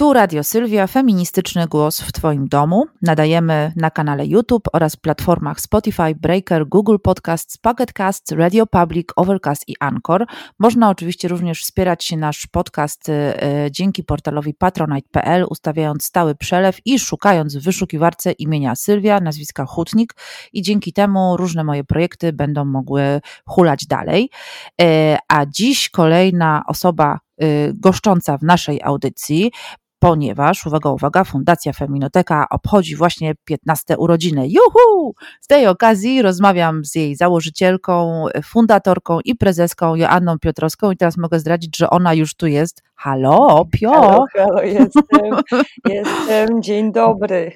Tu Radio Sylwia, feministyczny głos w Twoim domu. Nadajemy na kanale YouTube oraz platformach Spotify, Breaker, Google Podcasts, Pocket Casts, Radio Public, Overcast i Anchor. Można oczywiście również wspierać się nasz podcast y, y, dzięki portalowi patronite.pl, ustawiając stały przelew i szukając w wyszukiwarce imienia Sylwia, nazwiska Hutnik i dzięki temu różne moje projekty będą mogły hulać dalej. Y, a dziś kolejna osoba goszcząca w naszej audycji ponieważ, uwaga, uwaga, Fundacja Feminoteka obchodzi właśnie 15 urodziny. Juhu! Z tej okazji rozmawiam z jej założycielką, fundatorką i prezeską Joanną Piotrowską i teraz mogę zdradzić, że ona już tu jest. Halo, Pio! Halo, halo jestem, jestem, dzień dobry.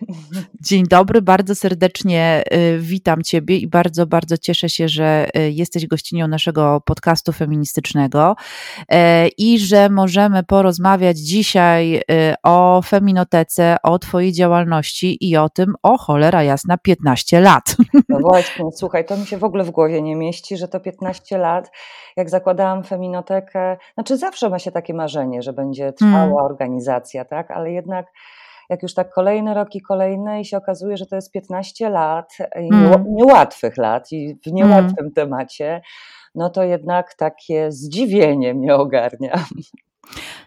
Dzień dobry, bardzo serdecznie y, witam Ciebie i bardzo, bardzo cieszę się, że y, jesteś gościnią naszego podcastu feministycznego y, i że możemy porozmawiać dzisiaj o feminotece, o Twojej działalności i o tym, o cholera jasna, 15 lat. No właśnie, słuchaj, to mi się w ogóle w głowie nie mieści, że to 15 lat, jak zakładałam feminotekę, znaczy zawsze ma się takie marzenie, że będzie trwała hmm. organizacja, tak, ale jednak jak już tak kolejne roki, kolejne i się okazuje, że to jest 15 lat, mm. niełatwych lat i w niełatwym mm. temacie, no to jednak takie zdziwienie mnie ogarnia.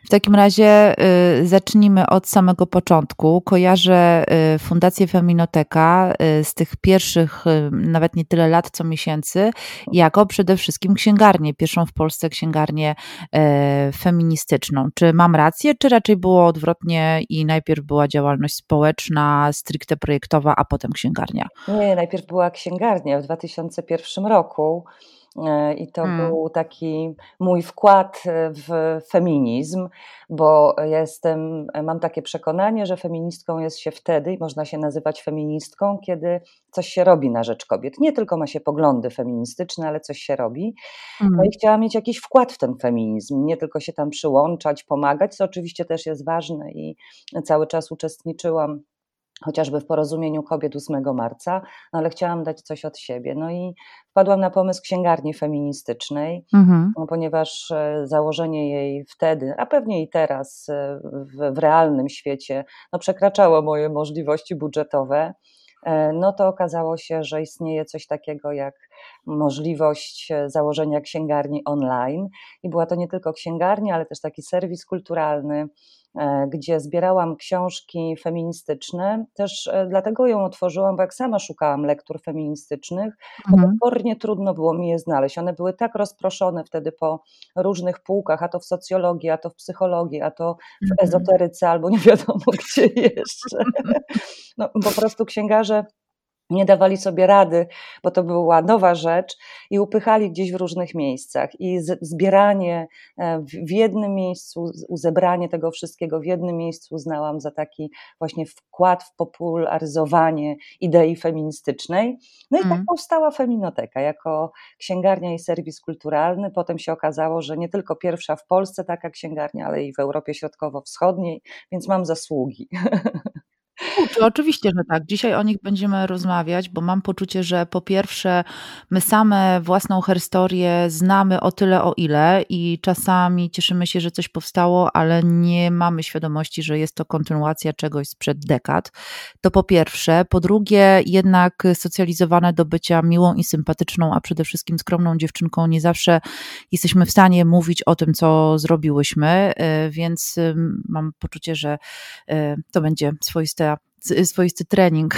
W takim razie y, zacznijmy od samego początku. Kojarzę y, Fundację Feminoteka y, z tych pierwszych, nawet nie tyle lat, co miesięcy, jako przede wszystkim księgarnię, pierwszą w Polsce księgarnię feministyczną. Czy mam rację, czy raczej było odwrotnie i najpierw była działalność społeczna, stricte projektowa, a potem księgarnia? Nie, najpierw była księgarnia w 2001 roku. E, I to hmm. był taki mój wkład e, w feminizm, bo ja jestem, mam takie przekonanie, że feministką jest się wtedy i można się nazywać feministką, kiedy coś się robi na rzecz kobiet. Nie tylko ma się poglądy feministyczne, ale coś się robi. Hmm. No i chciałam mieć jakiś wkład w ten feminizm, nie tylko się tam przyłączać, pomagać, co oczywiście też jest ważne i cały czas uczestniczyłam chociażby w porozumieniu kobiet 8 marca, no ale chciałam dać coś od siebie. No i wpadłam na pomysł księgarni feministycznej, mhm. no, ponieważ e, założenie jej wtedy, a pewnie i teraz e, w, w realnym świecie, no, przekraczało moje możliwości budżetowe e, no to okazało się, że istnieje coś takiego jak możliwość założenia księgarni online. I była to nie tylko księgarnia, ale też taki serwis kulturalny, gdzie zbierałam książki feministyczne. Też e, dlatego ją otworzyłam, bo jak sama szukałam lektur feministycznych, mhm. potwornie trudno było mi je znaleźć. One były tak rozproszone wtedy po różnych półkach, a to w socjologii, a to w psychologii, a to w mhm. ezoteryce, albo nie wiadomo gdzie jeszcze. No, po prostu księgarze nie dawali sobie rady, bo to była nowa rzecz i upychali gdzieś w różnych miejscach. I zbieranie e, w jednym miejscu, uzebranie tego wszystkiego w jednym miejscu uznałam za taki właśnie wkład w popularyzowanie idei feministycznej. No i mm. tak mhm. powstała Feminoteka jako księgarnia i serwis kulturalny. Potem się okazało, że nie tylko pierwsza w Polsce taka księgarnia, ale i w Europie Środkowo-Wschodniej, więc mam zasługi. Kurczę, oczywiście, że tak. Dzisiaj o nich będziemy rozmawiać, bo mam poczucie, że po pierwsze my same własną historię znamy o tyle o ile i czasami cieszymy się, że coś powstało, ale nie mamy świadomości, że jest to kontynuacja czegoś sprzed dekad. To po pierwsze. Po drugie, jednak socjalizowane do bycia miłą i sympatyczną, a przede wszystkim skromną dziewczynką nie zawsze jesteśmy w stanie mówić o tym, co zrobiłyśmy, y, więc mam poczucie, że y, to będzie swoiste swoisty trening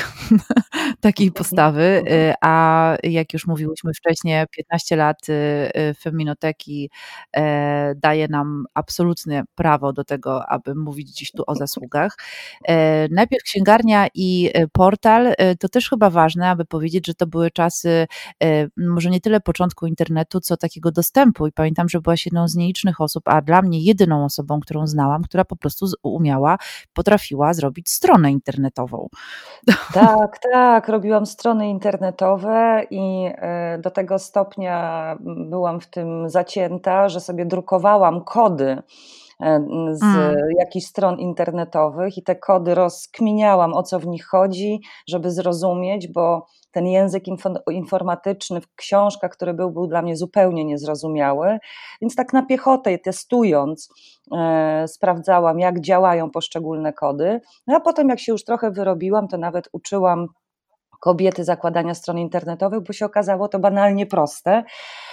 takiej postawy, y, a jak już mówiłyśmy wcześniej, 15 lat y, y, feminoteki e, daje nam absolutne prawo do tego, aby mówić dziś tu o zasługach. E, najpierw księgarnia i portal, to też chyba ważne, aby powiedzieć, że to były czasy e, może nie tyle początku internetu, co takiego dostępu i pamiętam, że byłaś jedną z nielicznych osób, a dla mnie jedyną osobą, którą znałam, która po prostu umiała, potrafiła zrobić stronę internetową. Tak, tak, robiłam strony internetowe i e, do tego stopnia byłam w tym zacięta, że sobie drukowałam kody e, z mm. jakichś stron internetowych i te kody rozkminiałam, o co w nich chodzi, żeby zrozumieć, bo ten język informatyczny w książkach, który był, był dla mnie zupełnie niezrozumiały, więc tak na piechotę testując, e, sprawdzałam, jak działają poszczególne kody, no a potem jak się już trochę wyrobiłam, to nawet uczyłam kobiety zakładania stron internetowych, bo się okazało to banalnie proste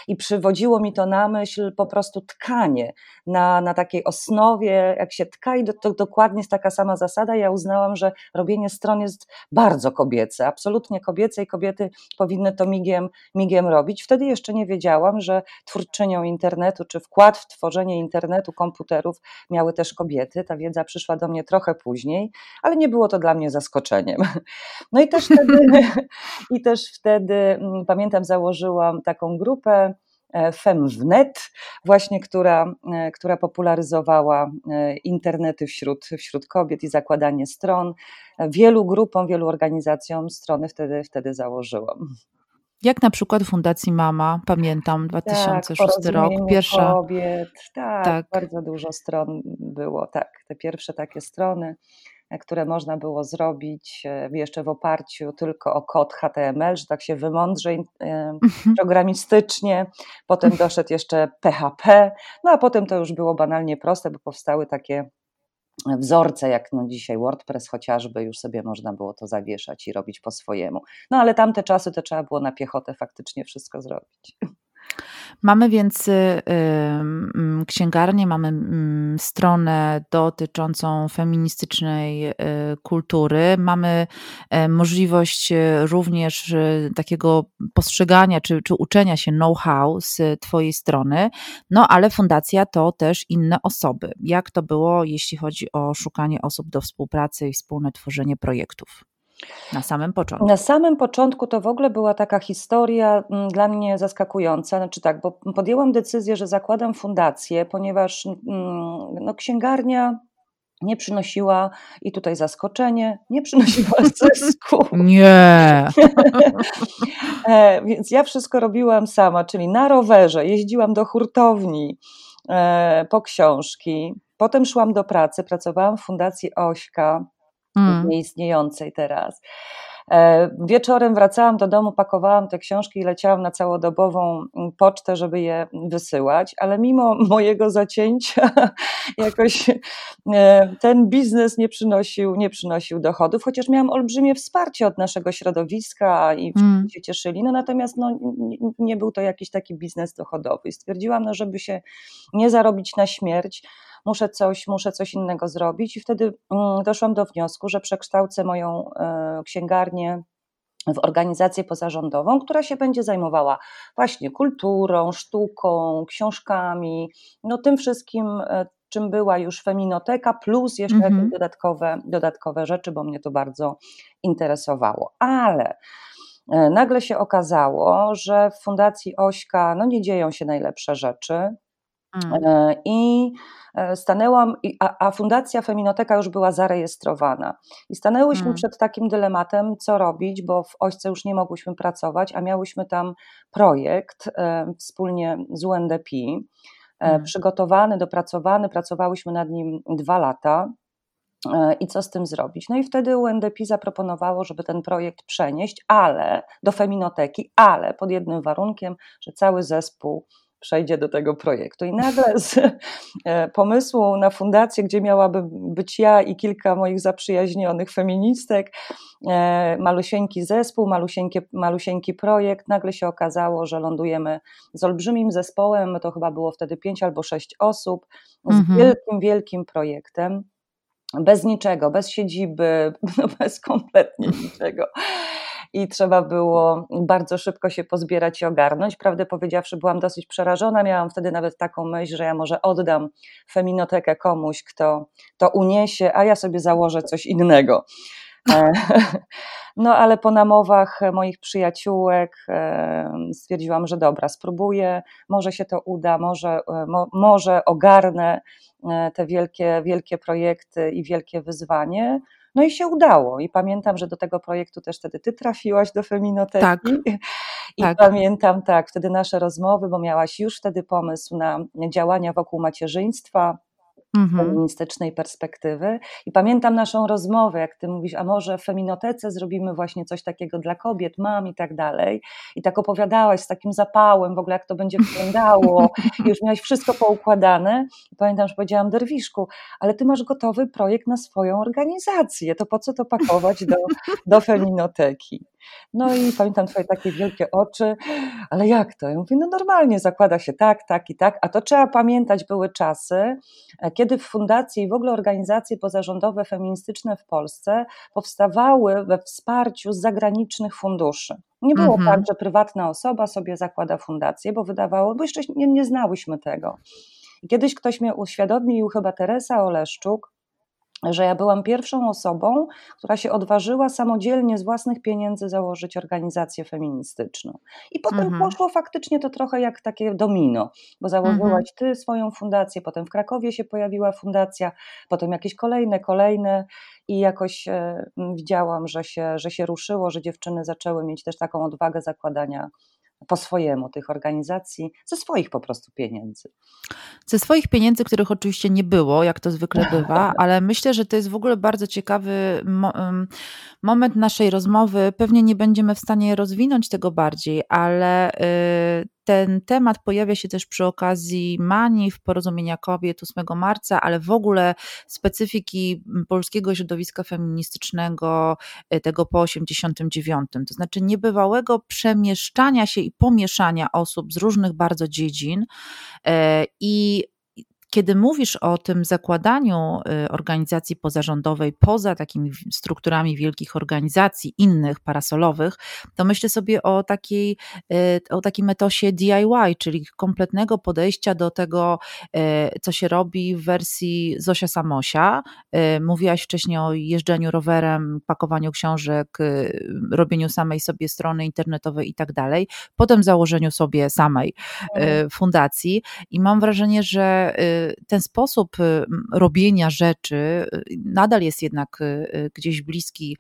i przywodziło mi to na myśl po prostu tkanie na, na takiej osnowie, jak się tka i do, to dokładnie jest taka sama zasada. Ja uznałam, że robienie stron jest bardzo kobiece, absolutnie kobiece i kobiety powinny to migiem, migiem robić. Wtedy jeszcze nie wiedziałam, że twórczynią internetu, czy wkład w tworzenie internetu, komputerów miały też kobiety. Ta wiedza przyszła do mnie trochę później, ale nie było to dla mnie zaskoczeniem. No i też wtedy I też wtedy, mm, pamiętam, założyłam taką grupę e, FemWnet, właśnie która, e, która popularyzowała e, internety wśród, wśród kobiet i zakładanie stron. Wielu grupom, wielu organizacjom strony wtedy, wtedy założyłam. Jak na przykład Fundacji Mama, pamiętam, 2006 tak, rok, pierwsza. kobiet, tak, tak, bardzo dużo stron było, tak, te pierwsze takie strony które można było zrobić e, jeszcze w oparciu tylko o kod HTML, że tak się wymądrze e, mhm. programistycznie. Potem doszedł jeszcze PHP, no a potem to już było banalnie proste, bo powstały takie wzorce, jak no dzisiaj WordPress chociażby, już sobie można było to zawieszać i robić po swojemu. No ale tamte czasy to trzeba było na piechotę faktycznie wszystko zrobić. Mamy więc y, księgarnię, mamy stronę dotyczącą feministycznej y, kultury, mamy e, możliwość y, również takiego postrzegania czy, czy uczenia się know-how z Twojej strony, no ale fundacja to też inne osoby. Jak to było, jeśli chodzi o szukanie osób do współpracy i wspólne tworzenie projektów? Na samym początku. Na samym początku to w ogóle była taka historia mm, dla mnie zaskakująca. Znaczy tak, bo podjęłam decyzję, że zakładam fundację, ponieważ mm, no, księgarnia nie przynosiła, i tutaj zaskoczenie, nie przynosiła zysku. Nie. E, więc ja wszystko robiłam sama, czyli na rowerze, jeździłam do hurtowni e, po książki, potem szłam do pracy, pracowałam w Fundacji Ośka, mm. nieistniejącej teraz. E, wieczorem wracałam do domu, pakowałam te książki i leciałam na całodobową mm, pocztę, żeby je wysyłać, ale mimo mojego zacięcia jakoś e, ten biznes nie przynosił, nie przynosił dochodów, chociaż miałam olbrzymie wsparcie od naszego środowiska i wszyscy mm. się cieszyli, no natomiast no, nie był to jakiś taki biznes dochodowy. I stwierdziłam, no, żeby się nie zarobić na śmierć, muszę coś, muszę coś innego zrobić i wtedy mm, doszłam do wniosku, że przekształcę moją e, księgarnię w organizację pozarządową, która się będzie zajmowała właśnie kulturą, sztuką, książkami, no tym wszystkim, e, czym była już feminoteka, plus jeszcze mm -hmm. dodatkowe, dodatkowe rzeczy, bo mnie to bardzo interesowało. Ale e, nagle się okazało, że w Fundacji Ośka no nie dzieją się najlepsze rzeczy. Mm. I E, stanęłam, a, Fundacja Feminoteka już była zarejestrowana. I stanęłyśmy hmm. przed takim dylematem, co robić, bo w Ośce już nie mogłyśmy pracować, a miałyśmy tam projekt e, wspólnie z UNDP, e, hmm. przygotowany, dopracowany, pracowałyśmy nad nim dwa lata. E, I co z tym zrobić? No i wtedy UNDP zaproponowało, żeby ten projekt przenieść, ale do feminoteki, ale pod jednym warunkiem, że cały zespół przejdzie do tego projektu. I nagle z e, pomysłu na fundację, gdzie miałaby być ja i kilka moich zaprzyjaźnionych feministek, e, malusieńki zespół, malusieńki, malusieńki projekt, nagle się okazało, że lądujemy z olbrzymim zespołem, to chyba było wtedy pięć albo sześć osób, z mhm. wielkim, wielkim projektem bez niczego, bez siedziby, no bez kompletnie niczego i trzeba było bardzo szybko się pozbierać i ogarnąć. Prawdę powiedziawszy, byłam dosyć przerażona. Miałam wtedy nawet taką myśl, że ja może oddam feminotekę komuś, kto to uniesie, a ja sobie założę coś innego. E, no, ale po namowach moich przyjaciółek e, stwierdziłam, że dobra, spróbuję, może się to uda, może, e, mo, może ogarnę te wielkie, wielkie projekty i wielkie wyzwanie. No i się udało. I pamiętam, że do tego projektu też wtedy ty trafiłaś do Feminoteki. Tak. I tak. pamiętam tak, wtedy nasze rozmowy, bo miałaś już wtedy pomysł na działania wokół macierzyństwa. Mhm. feministycznej perspektywy. I pamiętam naszą rozmowę, jak ty mówisz, a może w feminotece zrobimy właśnie coś takiego dla kobiet, mam i tak dalej. I tak opowiadałaś z takim zapałem w ogóle, jak to będzie wyglądało. I już miałaś wszystko poukładane. I pamiętam, że powiedziałam Derwiszku, ale ty masz gotowy projekt na swoją organizację, to po co to pakować do, do feminoteki? No i pamiętam twoje takie wielkie oczy, ale jak to? Ja mówię, no normalnie zakłada się tak, tak i tak, a to trzeba pamiętać, były czasy, e, kiedy w fundacji i w ogóle organizacje pozarządowe feministyczne w Polsce powstawały we wsparciu z zagranicznych funduszy. Nie było mhm. tak, że prywatna osoba sobie zakłada fundację, bo wydawało, bo jeszcze nie, nie znałyśmy tego. Kiedyś ktoś mnie uświadomił, chyba Teresa Oleszczuk, że ja byłam pierwszą osobą, która się odważyła samodzielnie z własnych pieniędzy założyć organizację feministyczną. I potem mhm. poszło faktycznie to trochę jak takie domino, bo założyłaś mhm. ty swoją fundację, potem w Krakowie się pojawiła fundacja, potem jakieś kolejne, kolejne i jakoś e, widziałam, że się, że się ruszyło, że dziewczyny zaczęły mieć też taką odwagę zakładania po swojemu tych organizacji, ze swoich po prostu pieniędzy. Ze swoich pieniędzy, których oczywiście nie było, jak to zwykle bywa, ale myślę, że to jest w ogóle bardzo ciekawy moment naszej rozmowy. Pewnie nie będziemy w stanie rozwinąć tego bardziej, ale y, ten temat pojawia się też przy okazji MANIF, porozumienia kobiet 8 marca, ale w ogóle specyfiki polskiego środowiska feministycznego e, tego po 89. To znaczy niebywałego przemieszczania się i pomieszania osób z różnych bardzo dziedzin e, i kiedy mówisz o tym zakładaniu y, organizacji pozarządowej poza takimi strukturami wielkich organizacji, innych, parasolowych, to myślę sobie o takiej, y, o takim etosie DIY, czyli kompletnego podejścia do tego, y, co się robi w wersji Zosia Samosia. Mówiłaś wcześniej o jeżdżeniu rowerem, pakowaniu książek, robieniu samej sobie strony internetowej i tak dalej, potem założeniu sobie samej mhm. fundacji i mam wrażenie, że ten sposób y, robienia rzeczy y, nadal jest jednak y, gdzieś bliski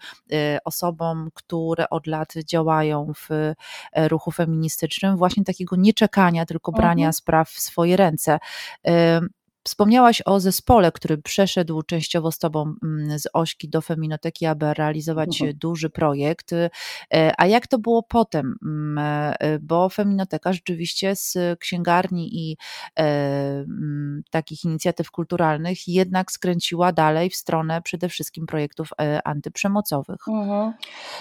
osobom, które od lat działają w e, ruchu feministycznym, właśnie takiego nieczekania, tylko brania mhm. spraw w swoje ręce. Wspomniałaś o zespole, który przeszedł częściowo z Tobą mm, z Ośki do Feminoteki, aby realizować mhm. duży projekt. E, a jak to było potem? Mm, e, bo Feminoteka rzeczywiście z księgarni i e, mm, takich inicjatyw kulturalnych jednak skręciła dalej w stronę przede wszystkim projektów antyprzemocowych. Mhm.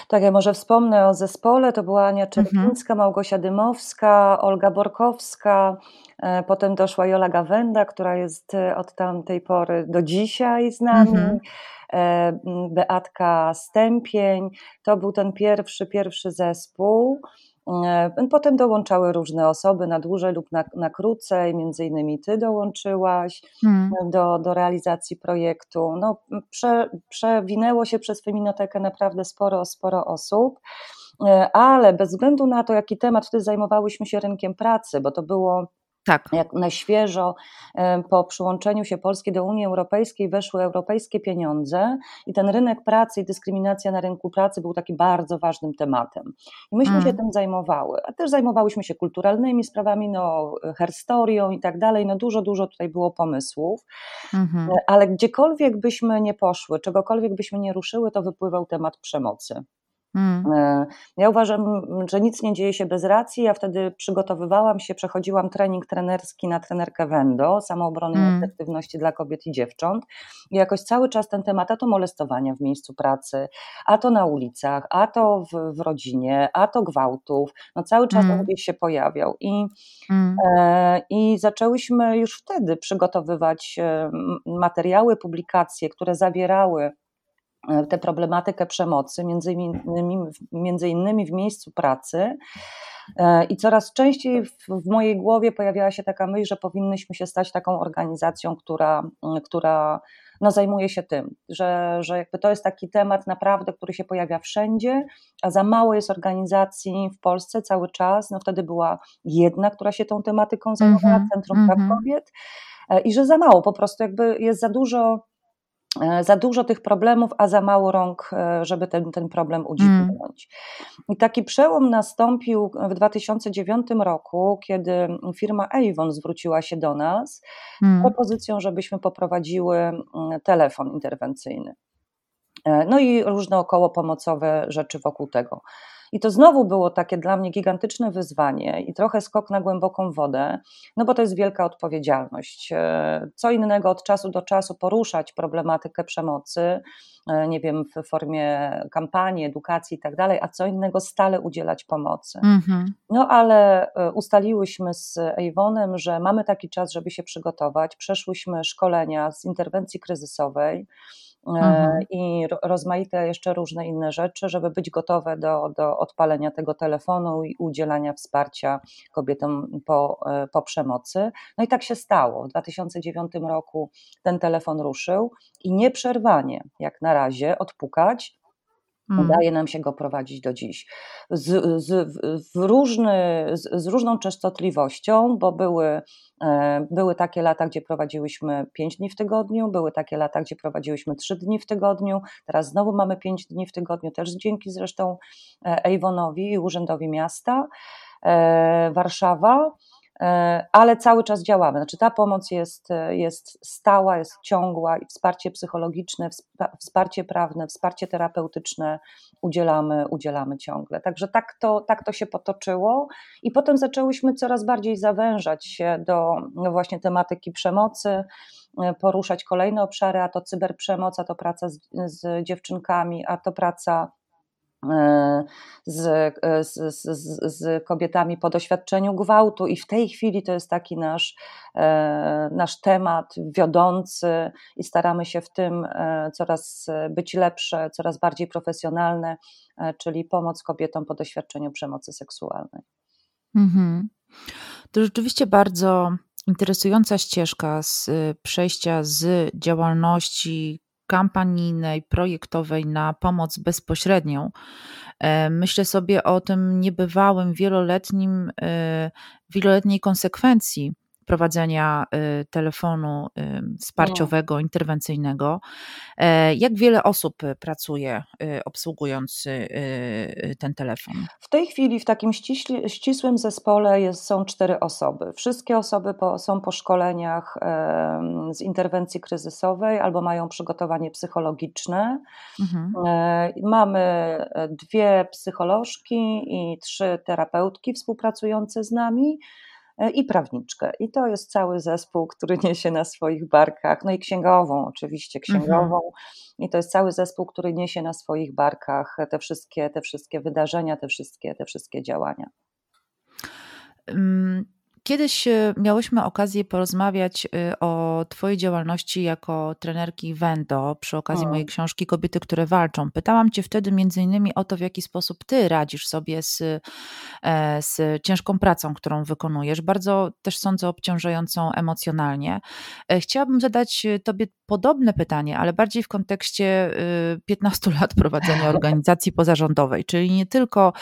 Tak, ja może wspomnę o zespole. To była Ania mhm. Czerwińska, mhm. Małgosia Dymowska, Olga Borkowska, E, potem doszła Jola Gawenda, która jest e, od tamtej pory do dzisiaj z nami. Mhm. E, Beatka Stępień. To był ten pierwszy, pierwszy zespół. Potem dołączały różne osoby na dłużej lub na, na krócej, między innymi ty dołączyłaś hmm. do, do realizacji projektu. No, prze, przewinęło się przez Feminotekę naprawdę sporo, sporo osób, ale bez względu na to, jaki temat wtedy zajmowałyśmy się rynkiem pracy, bo to było tak. Jak na świeżo po przyłączeniu się Polski do Unii Europejskiej weszły europejskie pieniądze i ten rynek pracy i dyskryminacja na rynku pracy był takim bardzo ważnym tematem. I myśmy mm. się tym zajmowały, a też zajmowałyśmy się kulturalnymi sprawami, no, herstorią i tak dalej. No, dużo, dużo tutaj było pomysłów, mm -hmm. ale gdziekolwiek byśmy nie poszły, czegokolwiek byśmy nie ruszyły, to wypływał temat przemocy. Hmm. E, ja uważam, że nic nie dzieje się bez racji. Ja wtedy przygotowywałam się, przechodziłam trening trenerski na trenerkę Wendo, samoobrony hmm. i efektywności dla kobiet i dziewcząt. I jakoś cały czas ten temat, a to molestowania w miejscu pracy, a to na ulicach, a to w, w rodzinie, a to gwałtów, no cały czas hmm. gdzieś się pojawiał. I, hmm. e, I zaczęłyśmy już wtedy przygotowywać e, materiały, publikacje, które zawierały tę problematykę przemocy, między innymi, między innymi w miejscu pracy. E, I coraz częściej w, mojej głowie pojawiała się taka myśl, że powinnyśmy się stać taką organizacją, która, która no, zajmuje się tym, że, że jakby to jest taki temat naprawdę, który się pojawia wszędzie, a za mało jest organizacji w Polsce cały czas. No, wtedy była jedna, która się tą tematyką zajmowała, mm -hmm, Centrum mm -hmm. Praw mhm. Kobiet, e, i że za mało, po prostu jakby jest za dużo za dużo tych problemów, a za mało rąk, e, żeby ten, ten problem udźwignąć. Mm. I taki przełom nastąpił w 2009 roku, kiedy firma Avon zwróciła się do nas mm. z propozycją, żebyśmy poprowadziły mm, telefon interwencyjny. E, no i różne około pomocowe rzeczy wokół tego. I to znowu było takie dla mnie gigantyczne wyzwanie i trochę skok na głęboką wodę, no bo to jest wielka odpowiedzialność. E, co innego od czasu do czasu poruszać problematykę przemocy, e, nie wiem, w formie kampanii, edukacji i tak dalej, a co innego stale udzielać pomocy. Mhm. No ale e, ustaliłyśmy z Avonem, że mamy taki czas, żeby się przygotować. Przeszłyśmy szkolenia z interwencji kryzysowej. Mhm. I rozmaite jeszcze różne inne rzeczy, żeby być gotowe do, do odpalenia tego telefonu i udzielania wsparcia kobietom po, e, po przemocy. No i tak się stało. W 2009 roku ten telefon ruszył i nieprzerwanie, jak na razie, odpukać Mm. Udaje nam się go prowadzić do dziś. Z, z, w różny, z, z, różną częstotliwością, bo były, e, były takie lata, gdzie prowadziłyśmy 5 dni w tygodniu, były takie lata, gdzie prowadziłyśmy 3 dni w tygodniu, teraz znowu mamy 5 dni w tygodniu, też dzięki zresztą Ejwonowi i Urzędowi Miasta e, Warszawa. E, ale cały czas działamy. Znaczy ta pomoc jest, jest stała, jest ciągła i wsparcie psychologiczne, wsparcie prawne, wsparcie terapeutyczne udzielamy, udzielamy ciągle. Także tak to, tak to się potoczyło i potem zaczęłyśmy coraz bardziej zawężać się do no właśnie tematyki przemocy, e, poruszać kolejne obszary, a to cyberprzemoc, a to praca z, z dziewczynkami, a to praca z, z, z, z, kobietami po doświadczeniu gwałtu, i w tej chwili to jest taki nasz, e, nasz temat wiodący, i staramy się w tym e, coraz być lepsze, coraz bardziej profesjonalne, czyli pomoc kobietom po doświadczeniu przemocy seksualnej. Mhm. To rzeczywiście bardzo interesująca ścieżka z przejścia z działalności kampanijnej, projektowej na pomoc bezpośrednią. E, myślę sobie o tym niebywałym, wieloletnim, e, wieloletniej konsekwencji prowadzenia y, telefonu y, wsparciowego, no. interwencyjnego. E, jak wiele osób pracuje y, obsługując ten telefon? W tej chwili w takim ściśli, ścisłym zespole jest, są cztery osoby. Wszystkie osoby po, są po szkoleniach z interwencji kryzysowej albo mają przygotowanie psychologiczne. Mhm. E, mamy dwie psycholożki i trzy terapeutki współpracujące z nami. E, i prawniczkę. I to jest cały zespół, który niesie na swoich barkach, no i księgową, oczywiście księgową. Mhm. I to jest cały zespół, który niesie na swoich barkach te wszystkie, te wszystkie wydarzenia, te wszystkie, te wszystkie działania. Kiedyś e, miałyśmy okazję porozmawiać e, o Twojej działalności jako trenerki Wendo przy okazji mojej książki Kobiety, które walczą. Pytałam Cię wtedy między innymi o to, w jaki sposób Ty radzisz sobie z, e, z ciężką pracą, którą wykonujesz, bardzo też sądzę obciążającą emocjonalnie. Chciałabym zadać Tobie podobne pytanie, ale bardziej w kontekście 15 lat prowadzenia organizacji pozarządowej, czyli nie tylko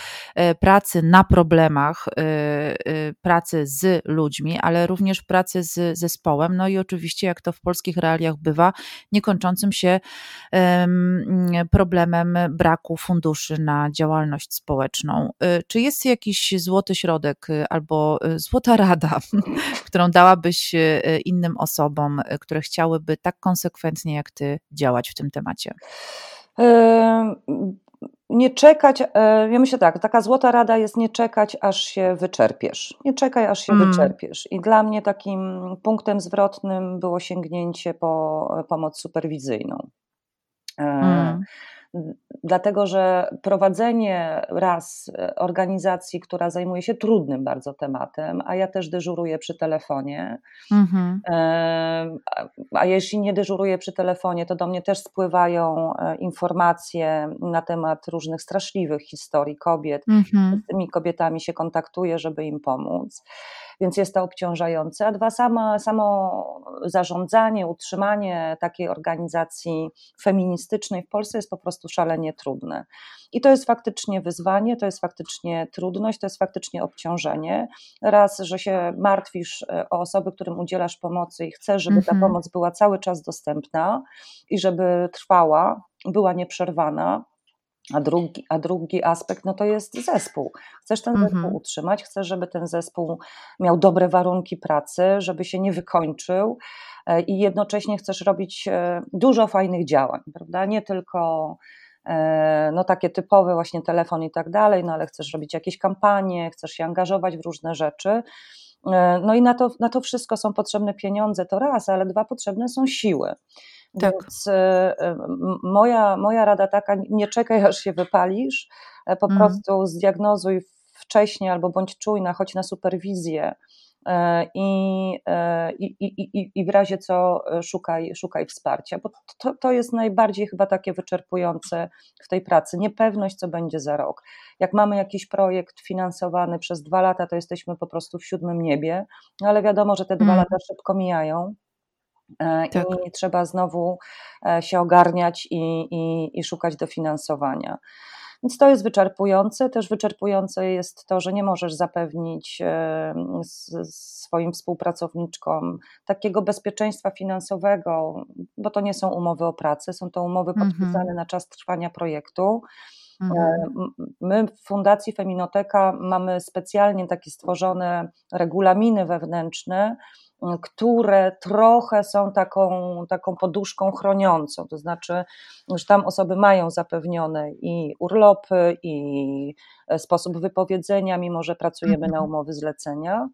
pracy na problemach, pracy z ludźmi, ale również pracy z zespołem, no i oczywiście, jak to w polskich realiach bywa, niekończącym się problemem braku funduszy na działalność społeczną. Y, czy jest jakiś złoty środek y, albo y, złota rada, którą dałabyś innym osobom, które chciałyby tak konsekwentnie jak ty działać w tym temacie? nie czekać, e, ja myślę tak, taka złota rada jest nie czekać, aż się wyczerpiesz. Nie czekaj, aż się mm. wyczerpiesz. I dla mnie takim punktem zwrotnym było sięgnięcie po e, pomoc superwizyjną. E, mm dlatego że prowadzenie raz e, organizacji, która zajmuje się trudnym bardzo tematem, a ja też dyżuruję przy telefonie, mhm. E, a jeśli nie dyżuruję przy telefonie, to do mnie też spływają e, informacje na temat różnych straszliwych historii kobiet. Mhm. Z tymi kobietami się kontaktuję, żeby im pomóc. Więc jest to obciążające, a dwa, samo, samo zarządzanie, utrzymanie takiej organizacji feministycznej w Polsce jest po prostu szalenie trudne. I to jest faktycznie wyzwanie, to jest faktycznie trudność, to jest faktycznie obciążenie. Raz, że się martwisz e, o osoby, którym udzielasz pomocy i chcesz, żeby ta mhm. pomoc była cały czas dostępna i żeby trwała, była nieprzerwana. A drugi, a drugi aspekt no to jest zespół. Chcesz ten zespół mhm. utrzymać, chcesz, żeby ten zespół miał dobre warunki pracy, żeby się nie wykończył e, i jednocześnie chcesz robić e, dużo fajnych działań, prawda? Nie tylko e, no takie typowe właśnie telefon i tak dalej, no ale chcesz robić jakieś kampanie, chcesz się angażować w różne rzeczy. No i na to, na to wszystko są potrzebne pieniądze, to raz, ale dwa, potrzebne są siły. Tak. Więc e, moja, moja rada taka, nie czekaj aż się wypalisz, e, po mm. prostu zdiagnozuj wcześniej albo bądź czujna, chodź na superwizję e, i, i, i, i w razie co szukaj, szukaj wsparcia, bo to, to jest najbardziej chyba takie wyczerpujące w tej pracy. Niepewność, co będzie za rok. Jak mamy jakiś projekt finansowany przez dwa lata, to jesteśmy po prostu w siódmym niebie, no ale wiadomo, że te dwa mm. lata szybko mijają. E, tak. i trzeba znowu e, się ogarniać i, i, i szukać dofinansowania. Więc to jest wyczerpujące. Też wyczerpujące jest to, że nie możesz zapewnić e, swoim współpracowniczkom takiego bezpieczeństwa finansowego, bo to nie są umowy o pracę, są to umowy mhm. podpisane na czas trwania projektu. Mhm. My w Fundacji Feminoteka mamy specjalnie takie stworzone regulaminy wewnętrzne, które trochę są taką, taką poduszką chroniącą, to znaczy, że tam osoby mają zapewnione i urlopy, i e, sposób wypowiedzenia, mimo że pracujemy na mhm. umowy zlecenia.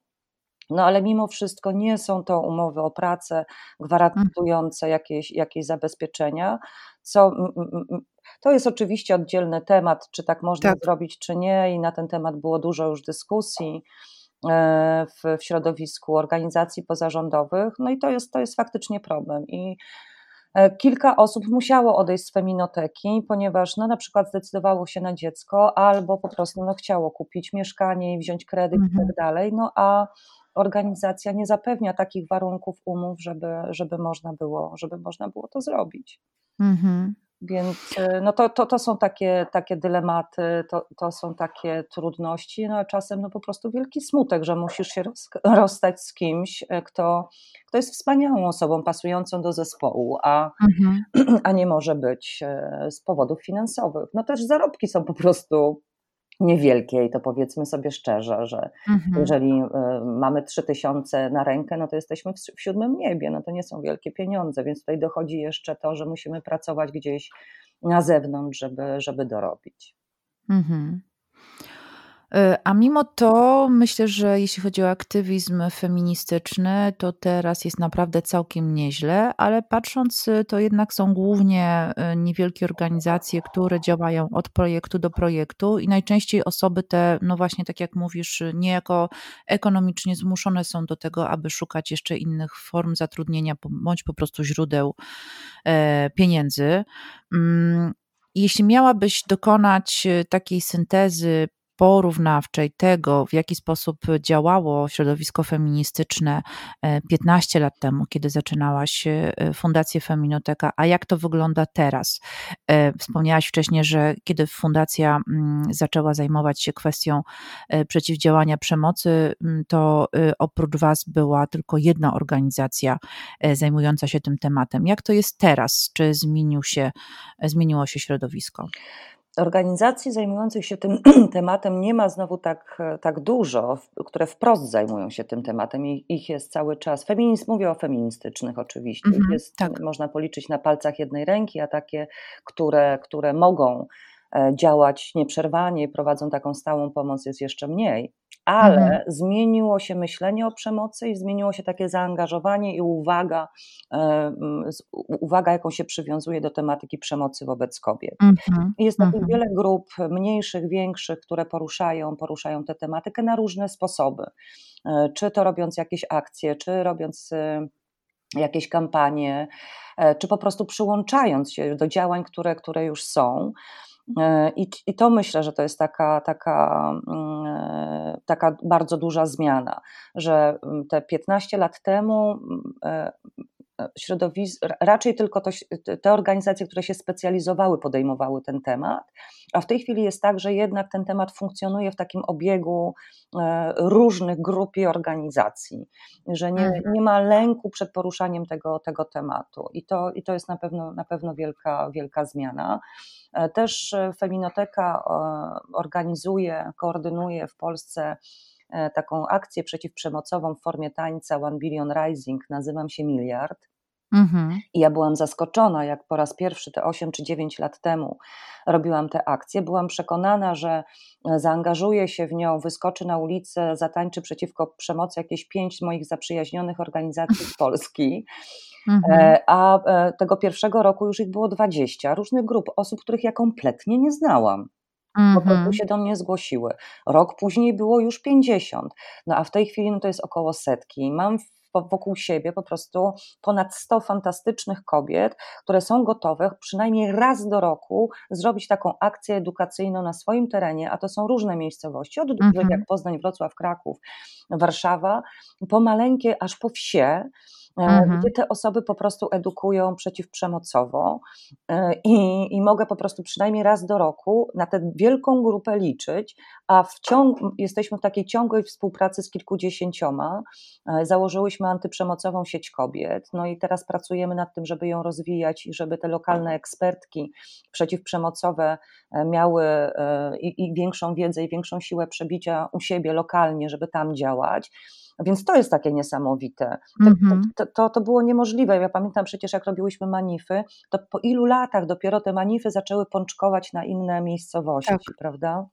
No ale mimo wszystko nie są to umowy o pracę gwarantujące mhm. jakieś, jakieś zabezpieczenia. Co, to jest oczywiście oddzielny temat, czy tak można tak. zrobić, czy nie, i na ten temat było dużo już dyskusji. E, w, w środowisku organizacji pozarządowych. No i to jest, to jest faktycznie problem. I e, Kilka osób musiało odejść z feminoteki, ponieważ no, na przykład zdecydowało się na dziecko, albo po prostu no, chciało kupić mieszkanie i wziąć kredyt mhm. i tak mhm. dalej, no a organizacja nie zapewnia takich warunków umów, żeby, żeby, można, było, żeby można było to zrobić. Mhm. Więc y, no to, to, to są takie, takie dylematy, to, to są takie trudności, no a czasem no po prostu wielki smutek, że musisz się roz, rozstać z kimś, y, kto, kto jest wspaniałą osobą, pasującą do zespołu, a, mhm. a nie może być y, z powodów finansowych. No też zarobki są po prostu niewielkie i to powiedzmy sobie szczerze, że mhm. jeżeli y, mamy 3000 na rękę, no to jesteśmy w siódmym niebie, no to nie są wielkie pieniądze, więc tutaj dochodzi jeszcze to, że musimy pracować gdzieś na zewnątrz, żeby, żeby dorobić. Mhm. E, a mimo to myślę, że jeśli chodzi o aktywizm feministyczny, to teraz jest naprawdę całkiem nieźle, ale patrząc, e, to jednak są głównie e, niewielkie organizacje, które działają od projektu do projektu i najczęściej osoby te, no właśnie tak jak mówisz, niejako ekonomicznie zmuszone są do tego, aby szukać jeszcze innych form zatrudnienia bądź po prostu źródeł pieniędzy. Mm, jeśli miałabyś dokonać takiej syntezy porównawczej tego, w jaki sposób działało środowisko feministyczne 15 e, lat temu, kiedy zaczynałaś e, Fundację Feminoteka, a jak to wygląda teraz? E, wspomniałaś wcześniej, że kiedy fundacja mm, zaczęła zajmować się kwestią przeciwdziałania przemocy, mm, to oprócz Was była tylko jedna organizacja zajmująca się tym tematem. Jak to jest teraz? Czy zmienił się, zmieniło się środowisko? Organizacji zajmujących się tym tematem nie ma znowu tak, tak dużo, które wprost zajmują się tym tematem i ich jest cały czas. Feminizm, mówię o feministycznych oczywiście, mhm, jest, tak. można policzyć na palcach jednej ręki, a takie, które, które mogą e, działać nieprzerwanie i prowadzą taką stałą pomoc jest jeszcze mniej ale mhm. zmieniło się myślenie o przemocy i zmieniło się takie zaangażowanie i uwaga, e, uwaga jaką się przywiązuje do tematyki przemocy wobec kobiet. Mhm. Jest takich mhm. wiele grup, mniejszych, większych, które poruszają, poruszają tę tematykę na różne sposoby. E, czy to robiąc jakieś akcje, czy robiąc e, jakieś kampanie, czy po prostu przyłączając się do działań, które, które już są. I, I to myślę, że to jest taka, taka, mm, taka bardzo duża zmiana, że mm, te 15 lat temu mm, środowisk, raczej tylko to, te organizacje, które się specjalizowały, podejmowały ten temat, a w tej chwili jest tak, że jednak ten temat funkcjonuje w takim obiegu e, różnych grup i organizacji, że nie, mhm. nie ma lęku przed poruszaniem tego, tego tematu i to, i to jest na pewno, na pewno wielka, wielka zmiana. E, też Feminoteka e, organizuje, koordynuje w Polsce taką akcję przeciwprzemocową w formie tańca One Billion Rising, nazywam się Miliard. Mhm. I ja byłam zaskoczona, jak po raz pierwszy te 8 czy 9 lat temu robiłam tę akcję. Byłam przekonana, że e, zaangażuje się w nią, wyskoczy na ulicę, zatańczy przeciwko przemocy jakieś pięć moich zaprzyjaźnionych organizacji z Polski. Mhm. E, a e, tego pierwszego roku już ich było 20 różnych grup, osób, których ja kompletnie nie znałam. Po prostu mhm. się do mnie zgłosiły. Rok później było już 50, no a w tej chwili no to jest około setki. Mam wokół siebie po prostu ponad 100 fantastycznych kobiet, które są gotowe przynajmniej raz do roku zrobić taką akcję edukacyjną na swoim terenie, a to są różne miejscowości, od dużych mhm. jak Poznań, Wrocław, Kraków, Warszawa, po maleńkie aż po wsie, mhm. gdzie te osoby po prostu edukują przeciwprzemocowo e, i, i mogę po prostu przynajmniej raz do roku na tę wielką grupę liczyć, a w ciągu, jesteśmy w takiej ciągłej współpracy z kilkudziesięcioma. E, założyłyśmy antyprzemocową sieć kobiet, no i teraz pracujemy nad tym, żeby ją rozwijać i żeby te lokalne ekspertki przeciwprzemocowe miały i, i większą wiedzę i większą siłę przebicia u siebie lokalnie, żeby tam działać. Więc to jest takie niesamowite. Mm-hmm. To, to, to, było niemożliwe. Ja pamiętam przecież, jak robiłyśmy manify, to po ilu latach dopiero te manify zaczęły pączkować na inne miejscowości, tak. prawda?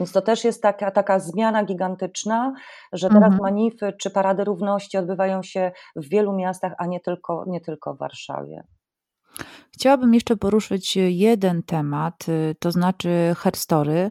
Więc to też jest taka, taka zmiana gigantyczna, że teraz mhm. manify czy parady równości odbywają się w wielu miastach, a nie tylko, nie tylko w Warszawie. Chciałabym jeszcze poruszyć jeden temat, y, to znaczy Herstory.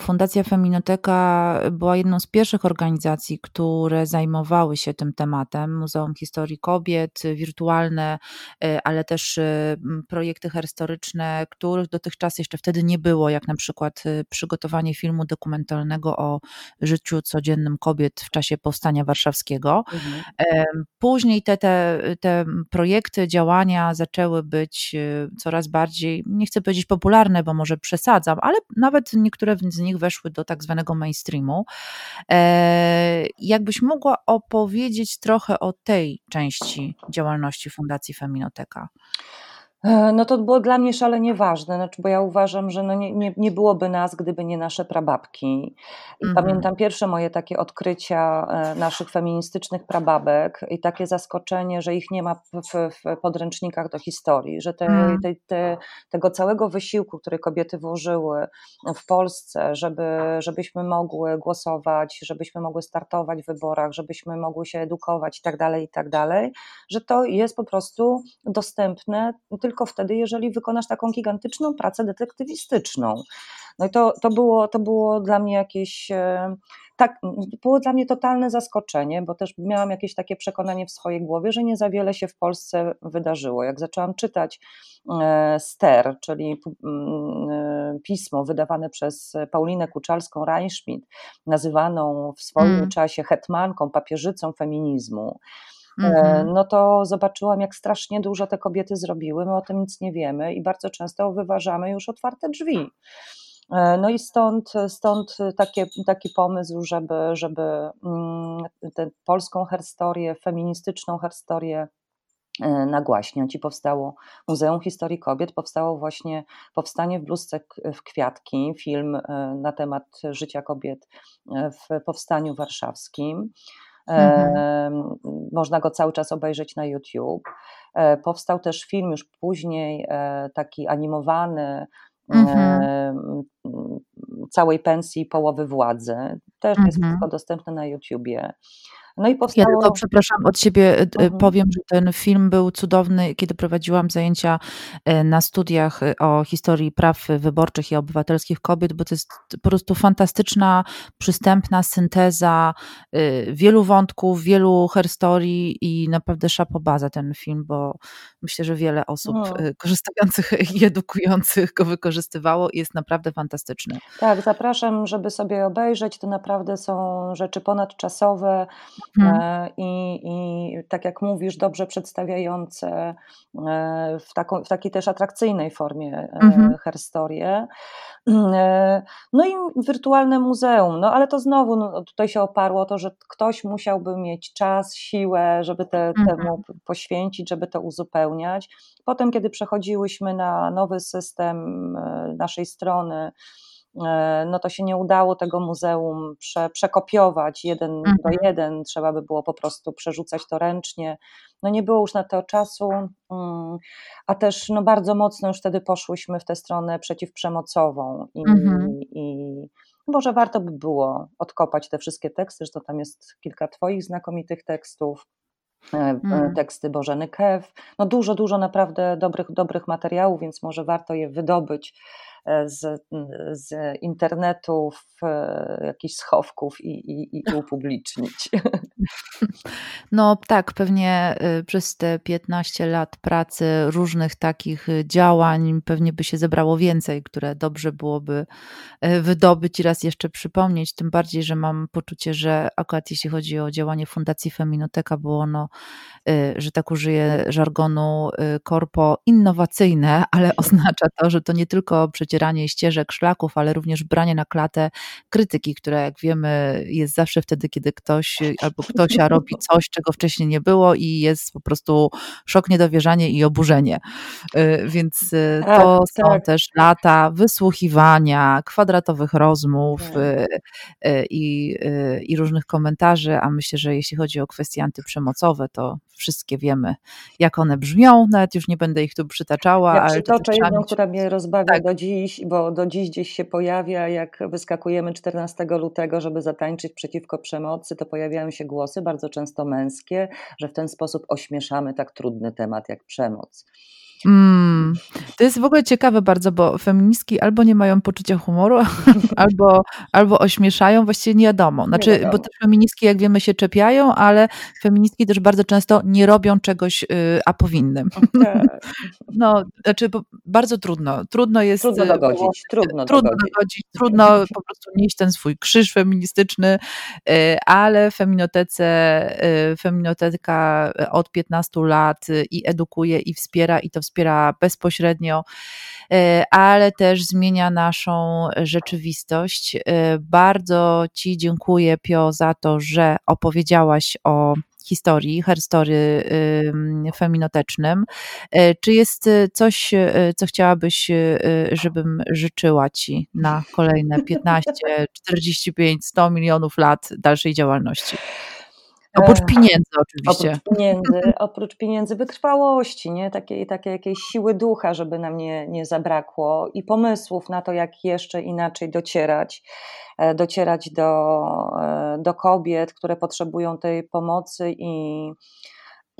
Fundacja Feminoteka była jedną z pierwszych organizacji, które zajmowały się tym tematem. Muzeum Historii Kobiet, wirtualne, y, ale też y, projekty herstoryczne, których dotychczas jeszcze wtedy nie było, jak na przykład przygotowanie filmu dokumentalnego o życiu codziennym kobiet w czasie powstania warszawskiego. Mhm. Później te, te, te projekty, działania zaczęły być y, coraz bardziej, nie chcę powiedzieć popularne, bo może przesadzam, ale nawet niektóre z nich weszły do tak zwanego mainstreamu. E, jakbyś mogła opowiedzieć trochę o tej części działalności Fundacji Feminoteka? E, no to było dla mnie szalenie ważne, znaczy, bo ja uważam, że no nie, nie, nie byłoby nas, gdyby nie nasze prababki. I mhm. pamiętam pierwsze moje takie odkrycia e, naszych feministycznych prababek i takie zaskoczenie, że ich nie ma w, w podręcznikach do historii, że te, mhm. te, te, tego całego wysiłku, który kobiety włożyły w Polsce, żeby, żebyśmy mogły głosować, żebyśmy mogły startować w wyborach, żebyśmy mogły się edukować i tak dalej, i tak dalej, że to jest po prostu dostępne tylko wtedy, jeżeli wykonasz taką gigantyczną pracę detektywistyczną. No i to, to, było, to było dla mnie jakieś e, tak, było dla mnie totalne zaskoczenie, bo też miałam jakieś takie przekonanie w swojej głowie, że nie za wiele się w Polsce wydarzyło. Jak zaczęłam czytać e, Ster, czyli e, pismo wydawane przez Paulinę Kuczalską-Reinschmidt, nazywaną w swoim mm. czasie hetmanką, papieżycą feminizmu, Mhm. no to zobaczyłam, jak strasznie dużo te kobiety zrobiły. My o tym nic nie wiemy i bardzo często wyważamy już otwarte drzwi. E, no i stąd, stąd takie, taki pomysł, żeby, żeby mm, tę polską historię, feministyczną historię e, nagłaśniać i powstało Muzeum Historii Kobiet, powstało właśnie Powstanie w bluzce w kwiatki, film e, na temat życia kobiet w Powstaniu Warszawskim. Mhm. Można go cały czas obejrzeć na YouTube. E, powstał też film już później, e, taki animowany, mhm. całej pensji połowy władzy. Też mhm. jest wszystko dostępne na YouTubie. No i powstało... Ja tylko, przepraszam, od siebie e, mhm. powiem, że ten film był cudowny, kiedy prowadziłam zajęcia e, na studiach e, o historii praw wyborczych i obywatelskich kobiet, bo to jest po prostu fantastyczna, przystępna synteza wielu wątków, wielu herstorii i naprawdę szapoba za ten film, bo myślę, że wiele osób no. korzystających i edukujących go wykorzystywało i jest naprawdę fantastyczny. Tak, zapraszam, żeby sobie obejrzeć. To naprawdę są rzeczy ponadczasowe mhm. E, i, i tak jak mówisz, dobrze przedstawiające e, w, taką, w takiej też atrakcyjnej formie e, mhm. herstorię. No i wirtualne muzeum, no ale to znowu no, tutaj się oparło to, że ktoś musiałby mieć czas, siłę, żeby te, mhm. temu poświęcić, żeby to uzupełniać. Potem, kiedy przechodziłyśmy na nowy system naszej strony, no to się nie udało tego muzeum prze, przekopiować jeden mhm. do jeden, trzeba by było po prostu przerzucać to ręcznie. No nie było już na to czasu, mm, a też no bardzo mocno już wtedy poszłyśmy w tę stronę przeciwprzemocową i, mhm. i może warto by było odkopać te wszystkie teksty, że to tam jest kilka Twoich znakomitych tekstów. Mm. Teksty Bożeny Kew. No dużo, dużo naprawdę dobrych, dobrych materiałów, więc może warto je wydobyć E, z, z internetów, jakichś schowków i, i, i upublicznić. No tak, pewnie y, przez te 15 lat pracy różnych takich działań pewnie by się zebrało więcej, które dobrze byłoby wydobyć i raz jeszcze przypomnieć, tym bardziej, że mam poczucie, że akurat jeśli chodzi o działanie Fundacji Feminoteka, było ono, że tak użyję żargonu korpo innowacyjne, ale oznacza to, że to nie tylko przecieranie ścieżek, szlaków, ale również branie na klatę krytyki, która jak wiemy jest zawsze wtedy, kiedy ktoś albo ktoś robi coś, czego wcześniej nie było i jest po prostu szok, niedowierzanie i oburzenie. Y, więc y, tak, to tak, są tak. też lata wysłuchiwania, kwadratowych rozmów tak. y, i, i różnych komentarzy, a myślę, że jeśli chodzi o kwestie antyprzemocowe, to wszystkie wiemy, jak one brzmią, nawet już nie będę ich tu przytaczała. Ja ale przytoczę jedną, która mnie rozbawia tak. do dziś, bo do dziś gdzieś się pojawia, jak wyskakujemy 14 lutego, żeby zatańczyć przeciwko przemocy, to pojawiają się głosy, bardzo często męskie, że w ten sposób ośmieszamy tak trudny temat jak przemoc. Mm, to jest w ogóle ciekawe bardzo, bo feministki albo nie mają poczucia humoru, albo, albo ośmieszają, właściwie nie wiadomo. Znaczy, nie bo te feministki, jak wiemy, się czepiają, ale feministki też bardzo często nie robią czegoś, y, a powinny. No, znaczy, bardzo trudno. Trudno jest. Trudno y, dogodzić. Trudno, trudno dogodzić. dogodzić. Trudno po prostu nieść ten swój krzyż feministyczny, y, ale feminotece, feminoteka od 15 lat i edukuje, i wspiera, i to wspiera bezpośrednio, e, ale też zmienia naszą rzeczywistość. E, bardzo Ci dziękuję, Pio, za to, że opowiedziałaś o historii, herstory feminotecznym. E, czy jest coś, co chciałabyś, żebym życzyła Ci na kolejne 15, 45, 100 milionów lat dalszej działalności? Oprócz pieniędzy oczywiście. Oprócz pieniędzy, oprócz pieniędzy wytrwałości, nie? Takiej, takiej jakiejś siły ducha, żeby nam nie, nie zabrakło i pomysłów na to, jak jeszcze inaczej docierać, e, docierać do, e, do kobiet, które potrzebują tej pomocy i,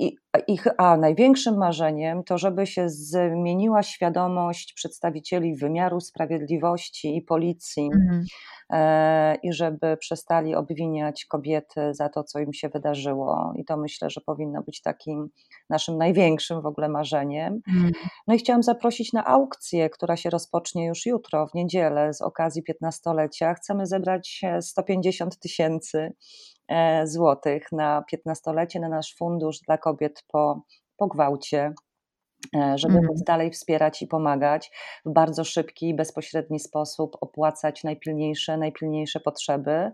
i ich, a największym marzeniem to, żeby się zmieniła świadomość przedstawicieli wymiaru sprawiedliwości i policji, mhm. E, i żeby przestali obwiniać kobiety za to, co im się wydarzyło. I to myślę, że powinno być takim naszym największym w ogóle marzeniem. Mhm. No i chciałam zaprosić na aukcję, która się rozpocznie już jutro, w niedzielę, z okazji 15-lecia. Chcemy zebrać 150 tysięcy złotych na 15-lecie, na nasz fundusz dla kobiet po, po gwałcie E, żeby mm. móc dalej wspierać i pomagać w bardzo szybki i bezpośredni sposób, opłacać najpilniejsze, najpilniejsze potrzeby.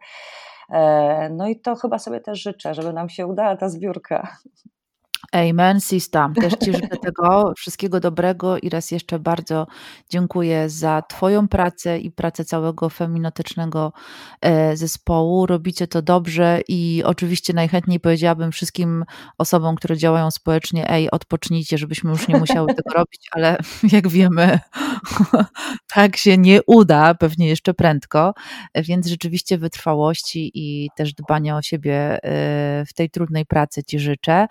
E, no i to chyba sobie też życzę, żeby nam się udała ta zbiórka. Amen, sista. Też Ci życzę tego wszystkiego dobrego i raz jeszcze bardzo dziękuję za Twoją pracę i pracę całego feminotycznego e, zespołu. Robicie to dobrze i oczywiście najchętniej powiedziałabym wszystkim osobom, które działają społecznie, ej, odpocznijcie, żebyśmy już nie musiały tego robić, ale jak wiemy, tak się nie uda, pewnie jeszcze prędko, więc rzeczywiście wytrwałości i też dbania o siebie e, w tej trudnej pracy Ci życzę.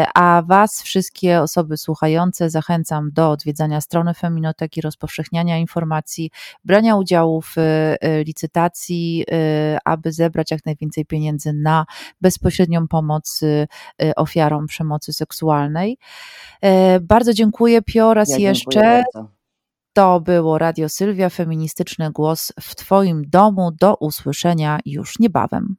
E, a Was, wszystkie osoby słuchające, zachęcam do odwiedzania strony Feminoteki, rozpowszechniania informacji, brania udziału w e, licytacji, e, aby zebrać jak najwięcej pieniędzy na bezpośrednią pomoc ofiarom przemocy seksualnej. Bardzo dziękuję Pio raz ja jeszcze. To było Radio Sylwia, feministyczny głos w Twoim domu. Do usłyszenia już niebawem.